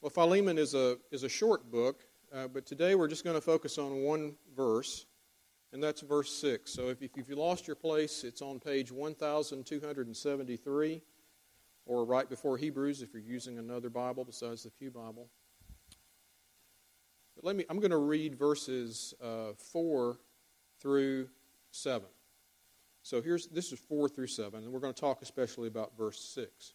Well, Philemon is a, is a short book, uh, but today we're just going to focus on one verse, and that's verse 6. So if, if you lost your place, it's on page 1273, or right before Hebrews if you're using another Bible besides the Pew Bible. But let me, I'm going to read verses uh, 4 through 7. So here's, this is 4 through 7, and we're going to talk especially about verse 6.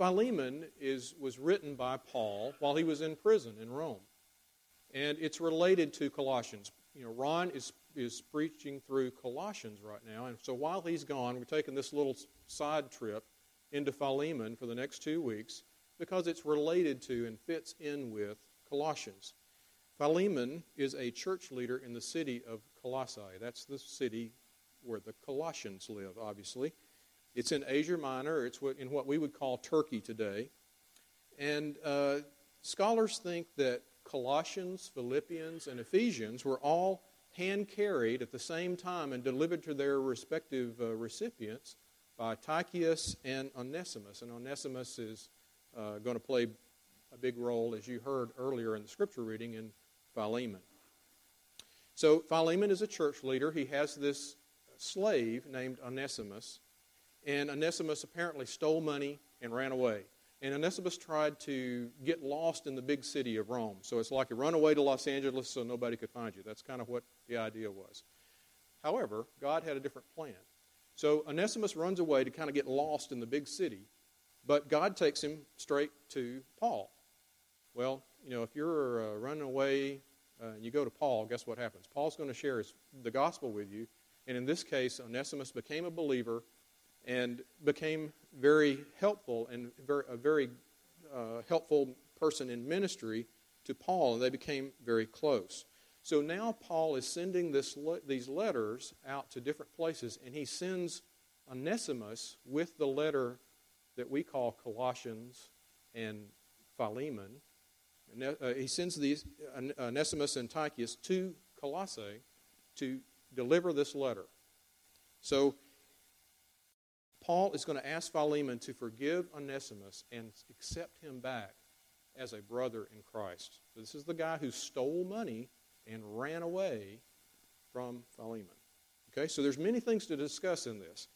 Philemon is, was written by Paul while he was in prison in Rome. And it's related to Colossians. You know, Ron is, is preaching through Colossians right now. And so while he's gone, we're taking this little side trip into Philemon for the next two weeks because it's related to and fits in with Colossians. Philemon is a church leader in the city of Colossae. That's the city where the Colossians live, obviously. It's in Asia Minor. It's in what we would call Turkey today. And uh, scholars think that Colossians, Philippians, and Ephesians were all hand carried at the same time and delivered to their respective uh, recipients by Tychicus and Onesimus. And Onesimus is uh, going to play a big role, as you heard earlier in the scripture reading, in Philemon. So, Philemon is a church leader. He has this slave named Onesimus and Onesimus apparently stole money and ran away. And Onesimus tried to get lost in the big city of Rome. So it's like you run away to Los Angeles so nobody could find you. That's kind of what the idea was. However, God had a different plan. So Onesimus runs away to kind of get lost in the big city, but God takes him straight to Paul. Well, you know, if you're uh, running away uh, and you go to Paul, guess what happens? Paul's going to share his, the gospel with you. And in this case, Onesimus became a believer and became very helpful and very, a very uh, helpful person in ministry to Paul, and they became very close. So now Paul is sending this le- these letters out to different places, and he sends Onesimus with the letter that we call Colossians and Philemon. Uh, he sends these Onesimus and Tychicus to Colossae to deliver this letter. So Paul is going to ask Philemon to forgive Onesimus and accept him back as a brother in Christ. So this is the guy who stole money and ran away from Philemon. Okay, so there's many things to discuss in this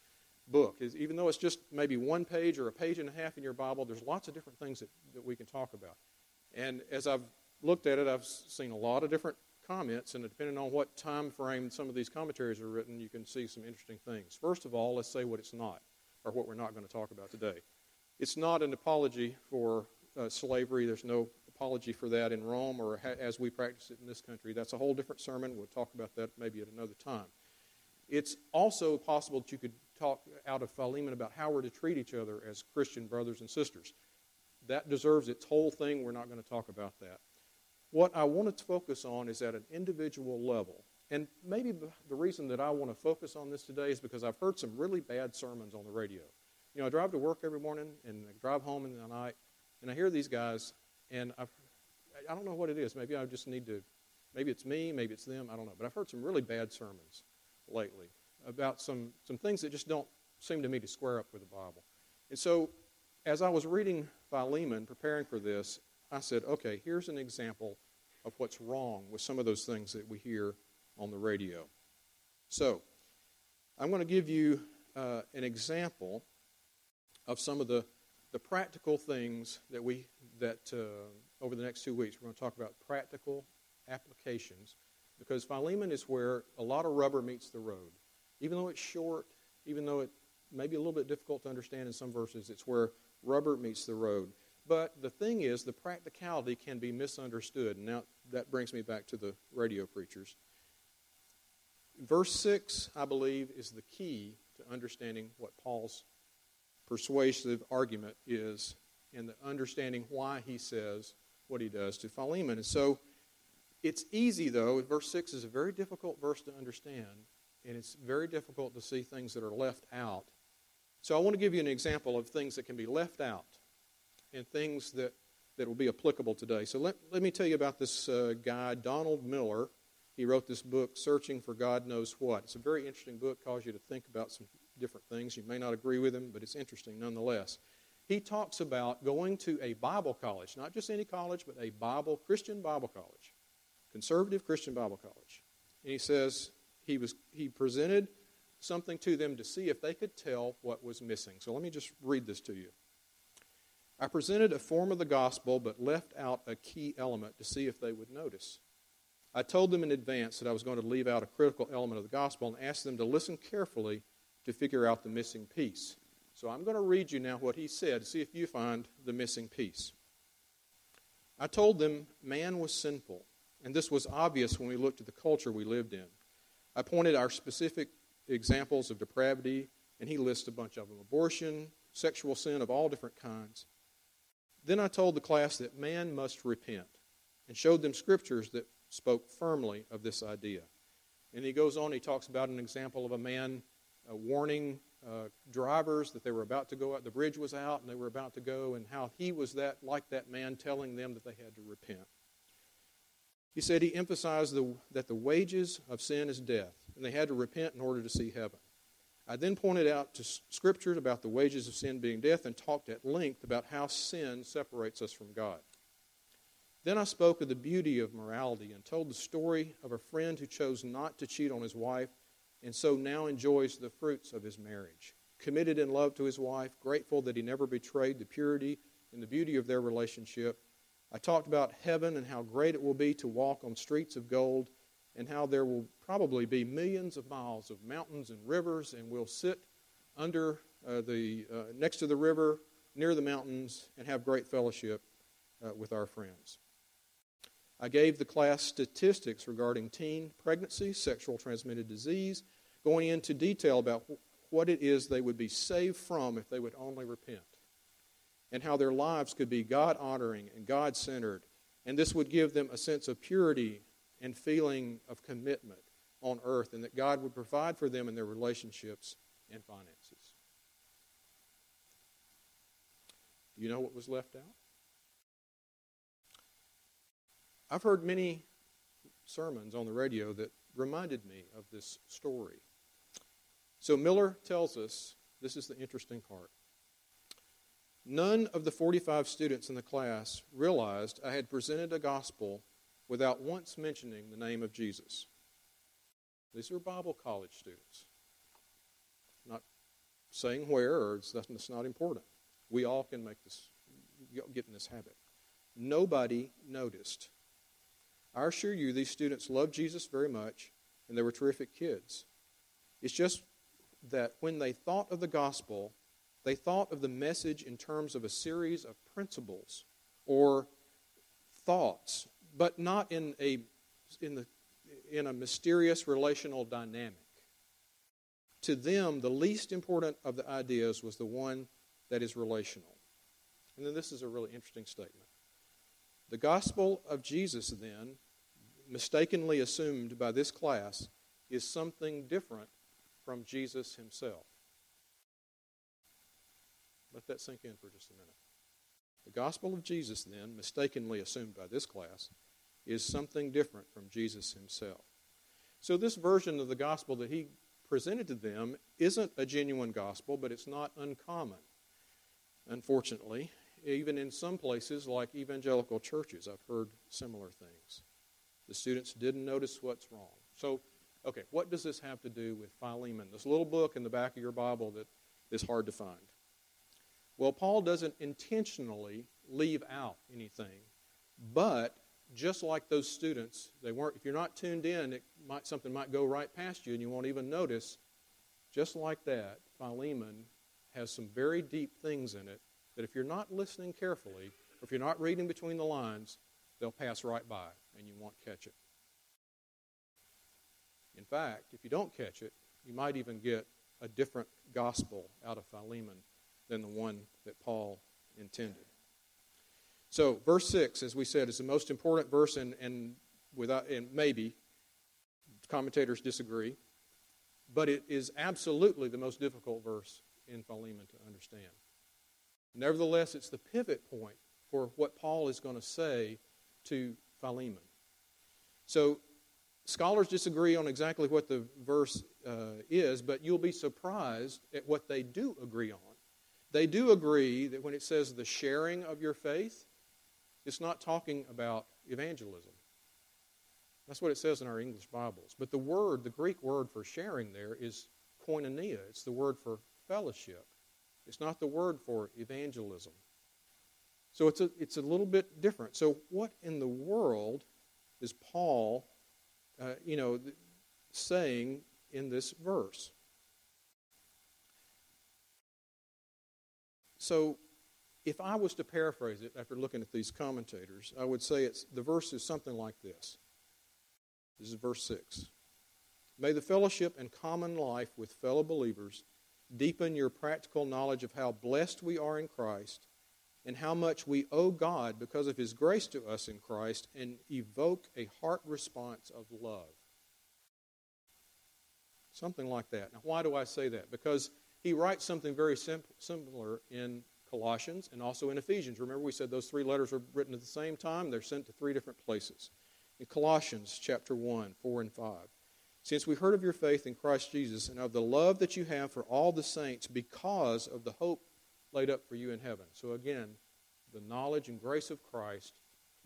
book. Even though it's just maybe one page or a page and a half in your Bible, there's lots of different things that, that we can talk about. And as I've looked at it, I've seen a lot of different comments, and depending on what time frame some of these commentaries are written, you can see some interesting things. First of all, let's say what it's not or what we're not going to talk about today. It's not an apology for uh, slavery. There's no apology for that in Rome or ha- as we practice it in this country. That's a whole different sermon. We'll talk about that maybe at another time. It's also possible that you could talk out of Philemon about how we're to treat each other as Christian brothers and sisters. That deserves its whole thing. We're not going to talk about that. What I want to focus on is at an individual level. And maybe the reason that I want to focus on this today is because I've heard some really bad sermons on the radio. You know, I drive to work every morning and I drive home in the night, and I hear these guys, and I've, I don't know what it is. Maybe I just need to, maybe it's me, maybe it's them, I don't know. But I've heard some really bad sermons lately about some, some things that just don't seem to me to square up with the Bible. And so, as I was reading Philemon, preparing for this, I said, okay, here's an example of what's wrong with some of those things that we hear on the radio. So, I'm going to give you uh, an example of some of the, the practical things that we that uh, over the next two weeks we're going to talk about practical applications because Philemon is where a lot of rubber meets the road. Even though it's short, even though it may be a little bit difficult to understand in some verses, it's where rubber meets the road. But the thing is, the practicality can be misunderstood. Now, that brings me back to the radio preachers. Verse 6, I believe, is the key to understanding what Paul's persuasive argument is and the understanding why he says what he does to Philemon. And so It's easy, though. Verse 6 is a very difficult verse to understand, and it's very difficult to see things that are left out. So I want to give you an example of things that can be left out and things that, that will be applicable today. So let, let me tell you about this uh, guy, Donald Miller. He wrote this book, Searching for God Knows What. It's a very interesting book, calls you to think about some different things. You may not agree with him, but it's interesting nonetheless. He talks about going to a Bible college, not just any college, but a Bible, Christian Bible college, conservative Christian Bible college. And he says he, was, he presented something to them to see if they could tell what was missing. So let me just read this to you. I presented a form of the gospel, but left out a key element to see if they would notice. I told them in advance that I was going to leave out a critical element of the gospel and asked them to listen carefully to figure out the missing piece. So I'm going to read you now what he said see if you find the missing piece. I told them man was sinful, and this was obvious when we looked at the culture we lived in. I pointed our specific examples of depravity, and he lists a bunch of them abortion, sexual sin of all different kinds. Then I told the class that man must repent and showed them scriptures that spoke firmly of this idea. And he goes on, he talks about an example of a man uh, warning uh, drivers that they were about to go out, the bridge was out and they were about to go, and how he was that like that man telling them that they had to repent. He said he emphasized the, that the wages of sin is death, and they had to repent in order to see heaven. I then pointed out to scriptures about the wages of sin being death and talked at length about how sin separates us from God. Then I spoke of the beauty of morality and told the story of a friend who chose not to cheat on his wife and so now enjoys the fruits of his marriage. Committed in love to his wife, grateful that he never betrayed the purity and the beauty of their relationship. I talked about heaven and how great it will be to walk on streets of gold and how there will probably be millions of miles of mountains and rivers, and we'll sit under uh, the uh, next to the river, near the mountains, and have great fellowship uh, with our friends. I gave the class statistics regarding teen pregnancy, sexual transmitted disease, going into detail about what it is they would be saved from if they would only repent, and how their lives could be God honoring and God centered. And this would give them a sense of purity and feeling of commitment on earth, and that God would provide for them in their relationships and finances. Do you know what was left out? I've heard many sermons on the radio that reminded me of this story. So Miller tells us this is the interesting part. None of the 45 students in the class realized I had presented a gospel without once mentioning the name of Jesus. These are Bible college students. Not saying where, or it's, that's not important. We all can make this, get in this habit. Nobody noticed. I assure you, these students loved Jesus very much, and they were terrific kids. It's just that when they thought of the gospel, they thought of the message in terms of a series of principles or thoughts, but not in a, in the, in a mysterious relational dynamic. To them, the least important of the ideas was the one that is relational. And then this is a really interesting statement. The gospel of Jesus, then, mistakenly assumed by this class, is something different from Jesus himself. Let that sink in for just a minute. The gospel of Jesus, then, mistakenly assumed by this class, is something different from Jesus himself. So, this version of the gospel that he presented to them isn't a genuine gospel, but it's not uncommon. Unfortunately, even in some places like evangelical churches, I've heard similar things. The students didn't notice what's wrong. So, okay, what does this have to do with Philemon? This little book in the back of your Bible that is hard to find. Well, Paul doesn't intentionally leave out anything, but just like those students, they weren't. If you're not tuned in, might something might go right past you and you won't even notice. Just like that, Philemon has some very deep things in it that if you're not listening carefully, or if you're not reading between the lines, they'll pass right by and you won't catch it. In fact, if you don't catch it, you might even get a different gospel out of Philemon than the one that Paul intended. So, verse 6, as we said, is the most important verse, and, and without, and maybe commentators disagree, but it is absolutely the most difficult verse in Philemon to understand. Nevertheless, it's the pivot point for what Paul is going to say to Philemon. So, scholars disagree on exactly what the verse uh, is, but you'll be surprised at what they do agree on. They do agree that when it says the sharing of your faith, it's not talking about evangelism. That's what it says in our English Bibles. But the word, the Greek word for sharing there is koinonia. It's the word for fellowship. It's not the word for evangelism. So it's a, it's a little bit different. So, what in the world is Paul, uh, you know, saying in this verse? So, if I was to paraphrase it after looking at these commentators, I would say it's the verse is something like this. This is verse 6. May the fellowship and common life with fellow believers deepen your practical knowledge of how blessed we are in Christ and how much we owe God because of his grace to us in Christ and evoke a heart response of love. Something like that. Now, why do I say that? Because he writes something very similar in Colossians and also in Ephesians. Remember, we said those three letters were written at the same time, they're sent to three different places. In Colossians chapter 1, 4 and 5. Since we heard of your faith in Christ Jesus and of the love that you have for all the saints because of the hope laid up for you in heaven. So again, the knowledge and grace of Christ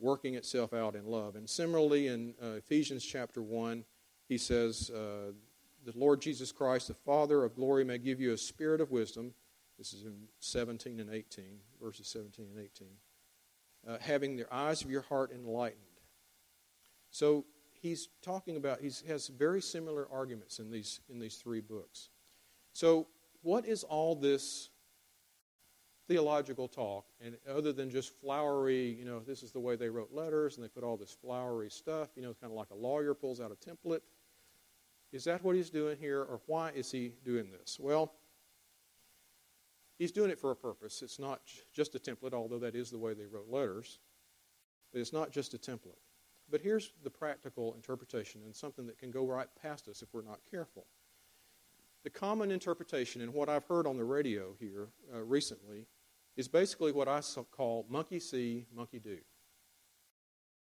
working itself out in love. And similarly, in uh, Ephesians chapter 1, he says, uh, The Lord Jesus Christ, the Father of glory, may give you a spirit of wisdom. This is in 17 and 18, verses 17 and 18. Uh, having the eyes of your heart enlightened. So he's talking about, he has very similar arguments in these, in these three books. So, what is all this theological talk, and other than just flowery, you know, this is the way they wrote letters, and they put all this flowery stuff, you know, kind of like a lawyer pulls out a template. Is that what he's doing here, or why is he doing this? Well, he's doing it for a purpose. It's not just a template, although that is the way they wrote letters. But it's not just a template. But here's the practical interpretation, and something that can go right past us if we're not careful. The common interpretation, and what I've heard on the radio here uh, recently, is basically what I call monkey see, monkey do.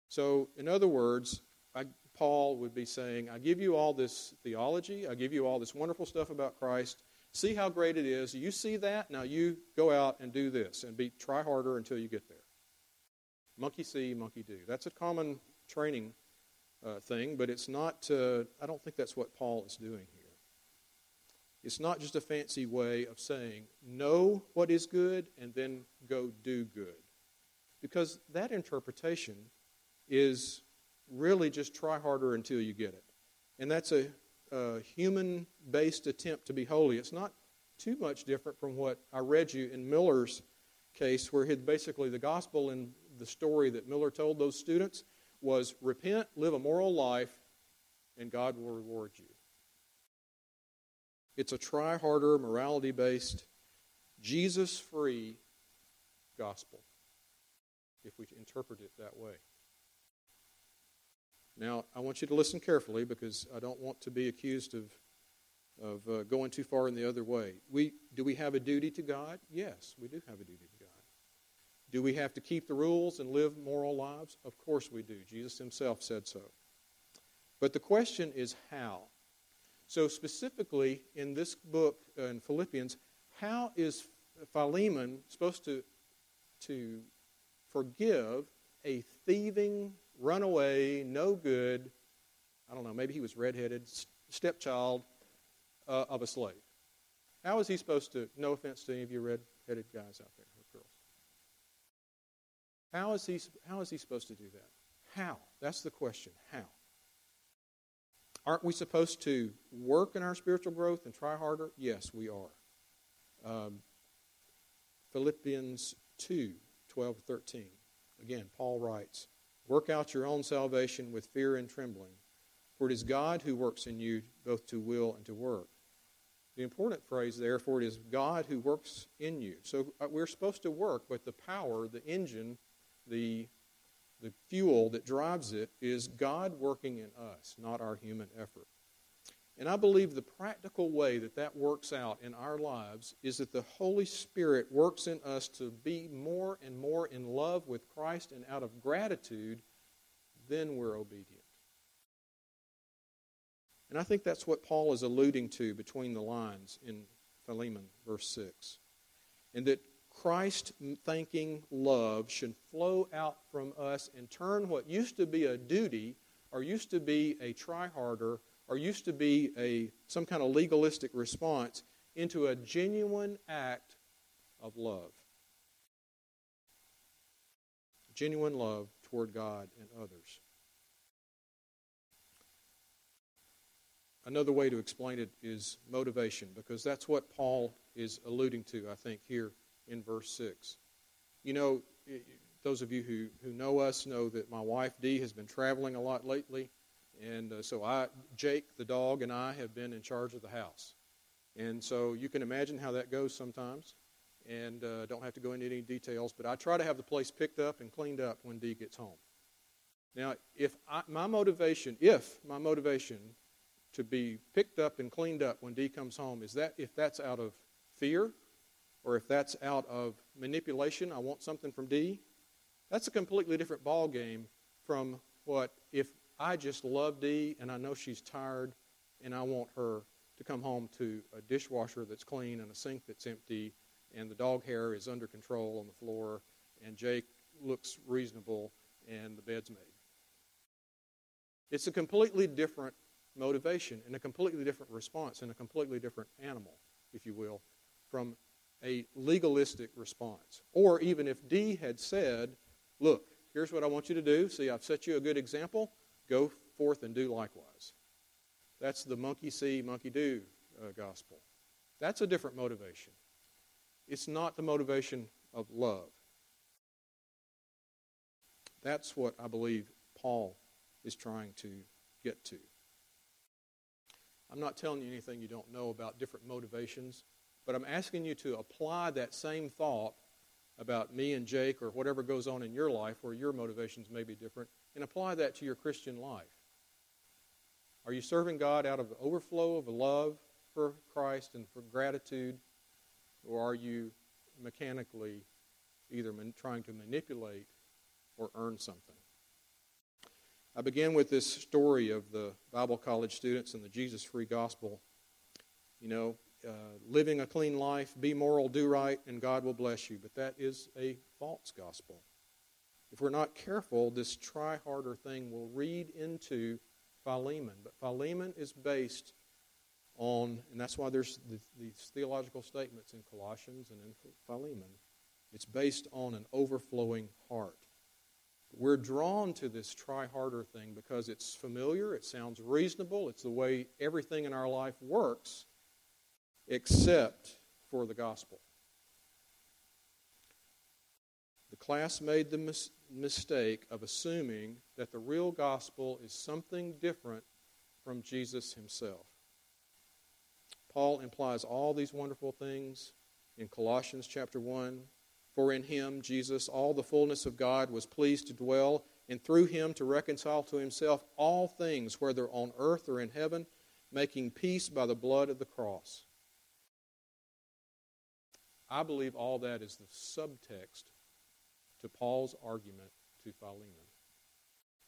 So, in other words, I, Paul would be saying, I give you all this theology, I give you all this wonderful stuff about Christ. See how great it is. You see that? Now you go out and do this and be try harder until you get there. Monkey see, monkey do. That's a common training uh, thing, but it's not, uh, I don't think that's what Paul is doing here. It's not just a fancy way of saying, know what is good and then go do good. Because that interpretation is really just try harder until you get it. And that's a, a human based attempt to be holy. It's not too much different from what I read you in Miller's case, where he basically the gospel in the story that Miller told those students was repent, live a moral life, and God will reward you. It's a try harder, morality based, Jesus free gospel, if we interpret it that way. Now, I want you to listen carefully because I don't want to be accused of, of uh, going too far in the other way. We, do we have a duty to God? Yes, we do have a duty to God. Do we have to keep the rules and live moral lives? Of course we do. Jesus himself said so. But the question is how. So, specifically in this book uh, in Philippians, how is Philemon supposed to, to forgive a thieving, runaway, no good, I don't know, maybe he was redheaded, stepchild uh, of a slave? How is he supposed to, no offense to any of you redheaded guys out there, how is he, how is he supposed to do that? How? That's the question. How? Aren't we supposed to work in our spiritual growth and try harder? Yes, we are. Um, Philippians 2 12 13. Again, Paul writes, Work out your own salvation with fear and trembling, for it is God who works in you both to will and to work. The important phrase there, for it is God who works in you. So uh, we're supposed to work, but the power, the engine, the, the fuel that drives it is God working in us, not our human effort. And I believe the practical way that that works out in our lives is that the Holy Spirit works in us to be more and more in love with Christ, and out of gratitude, then we're obedient. And I think that's what Paul is alluding to between the lines in Philemon, verse 6. And that Christ thinking love should flow out from us and turn what used to be a duty or used to be a try harder or used to be a some kind of legalistic response into a genuine act of love. Genuine love toward God and others. Another way to explain it is motivation, because that's what Paul is alluding to, I think, here in verse 6. You know, those of you who, who know us know that my wife Dee has been traveling a lot lately. And uh, so I, Jake, the dog, and I have been in charge of the house. And so you can imagine how that goes sometimes. And uh, don't have to go into any details, but I try to have the place picked up and cleaned up when Dee gets home. Now, if I, my motivation, if my motivation to be picked up and cleaned up when Dee comes home is that if that's out of fear or if that's out of manipulation, I want something from Dee, that's a completely different ball game from what if I just love Dee and I know she's tired, and I want her to come home to a dishwasher that's clean and a sink that's empty, and the dog hair is under control on the floor, and Jake looks reasonable, and the bed's made. It's a completely different motivation and a completely different response and a completely different animal, if you will, from a legalistic response. Or even if Dee had said, Look, here's what I want you to do. See, I've set you a good example. Go forth and do likewise. That's the monkey see, monkey do uh, gospel. That's a different motivation. It's not the motivation of love. That's what I believe Paul is trying to get to. I'm not telling you anything you don't know about different motivations, but I'm asking you to apply that same thought about me and Jake or whatever goes on in your life where your motivations may be different and apply that to your Christian life. Are you serving God out of overflow of love for Christ and for gratitude, or are you mechanically either man- trying to manipulate or earn something? I begin with this story of the Bible college students and the Jesus free gospel. You know, uh, living a clean life, be moral, do right, and God will bless you. But that is a false gospel. If we're not careful, this try harder thing will read into Philemon. But Philemon is based on, and that's why there's these theological statements in Colossians and in Philemon. It's based on an overflowing heart. We're drawn to this try harder thing because it's familiar, it sounds reasonable, it's the way everything in our life works, except for the gospel. The class made the mis- mistake of assuming that the real gospel is something different from Jesus himself. Paul implies all these wonderful things in Colossians chapter 1. For in him, Jesus, all the fullness of God was pleased to dwell, and through him to reconcile to himself all things, whether on earth or in heaven, making peace by the blood of the cross. I believe all that is the subtext to Paul's argument to Philemon.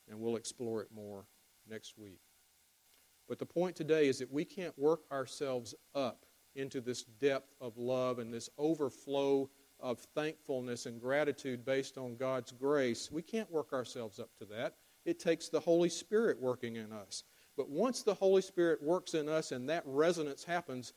And we'll explore it more next week. But the point today is that we can't work ourselves up into this depth of love and this overflow of thankfulness and gratitude based on God's grace. We can't work ourselves up to that. It takes the Holy Spirit working in us. But once the Holy Spirit works in us and that resonance happens,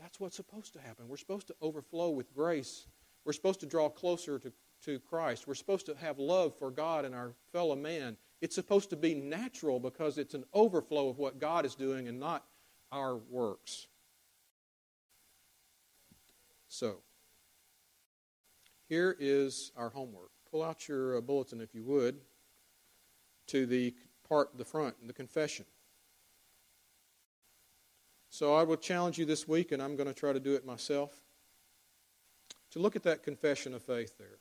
that's what's supposed to happen. We're supposed to overflow with grace. We're supposed to draw closer to to Christ. We're supposed to have love for God and our fellow man. It's supposed to be natural because it's an overflow of what God is doing and not our works. So, here is our homework. Pull out your uh, bulletin, if you would, to the part, the front, the confession. So, I will challenge you this week, and I'm going to try to do it myself, to look at that confession of faith there.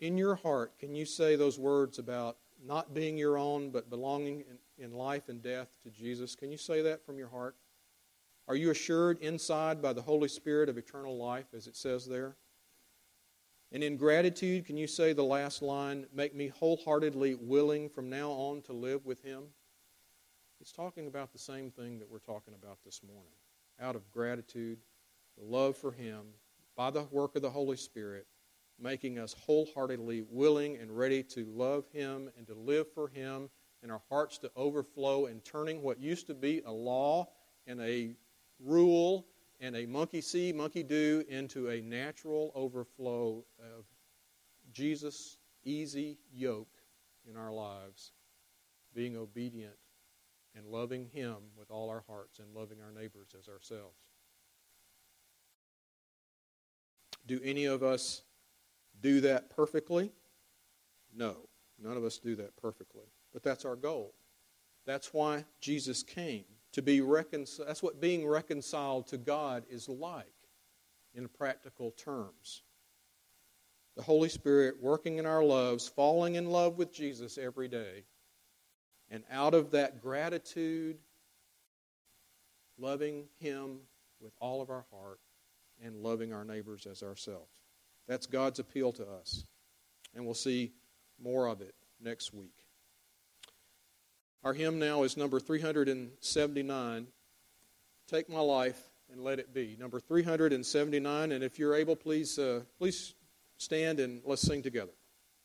in your heart, can you say those words about not being your own, but belonging in, in life and death to Jesus? Can you say that from your heart? Are you assured inside by the Holy Spirit of eternal life, as it says there? And in gratitude, can you say the last line, make me wholeheartedly willing from now on to live with Him? It's talking about the same thing that we're talking about this morning. Out of gratitude, the love for Him, by the work of the Holy Spirit, making us wholeheartedly willing and ready to love Him and to live for Him, and our hearts to overflow and turning what used to be a law and a rule and a monkey see, monkey do into a natural overflow of Jesus' easy yoke in our lives, being obedient and loving Him with all our hearts and loving our neighbors as ourselves. Do any of us do that perfectly? No, none of us do that perfectly. But that's our goal. That's why Jesus came to be reconciled. That's what being reconciled to God is like in practical terms. The Holy Spirit working in our loves, falling in love with Jesus every day, and out of that gratitude, loving Him with all of our heart and loving our neighbors as ourselves. That's God's appeal to us. And we'll see more of it next week. Our hymn now is number 379 Take My Life and Let It Be. Number 379. And if you're able, please, uh, please stand and let's sing together.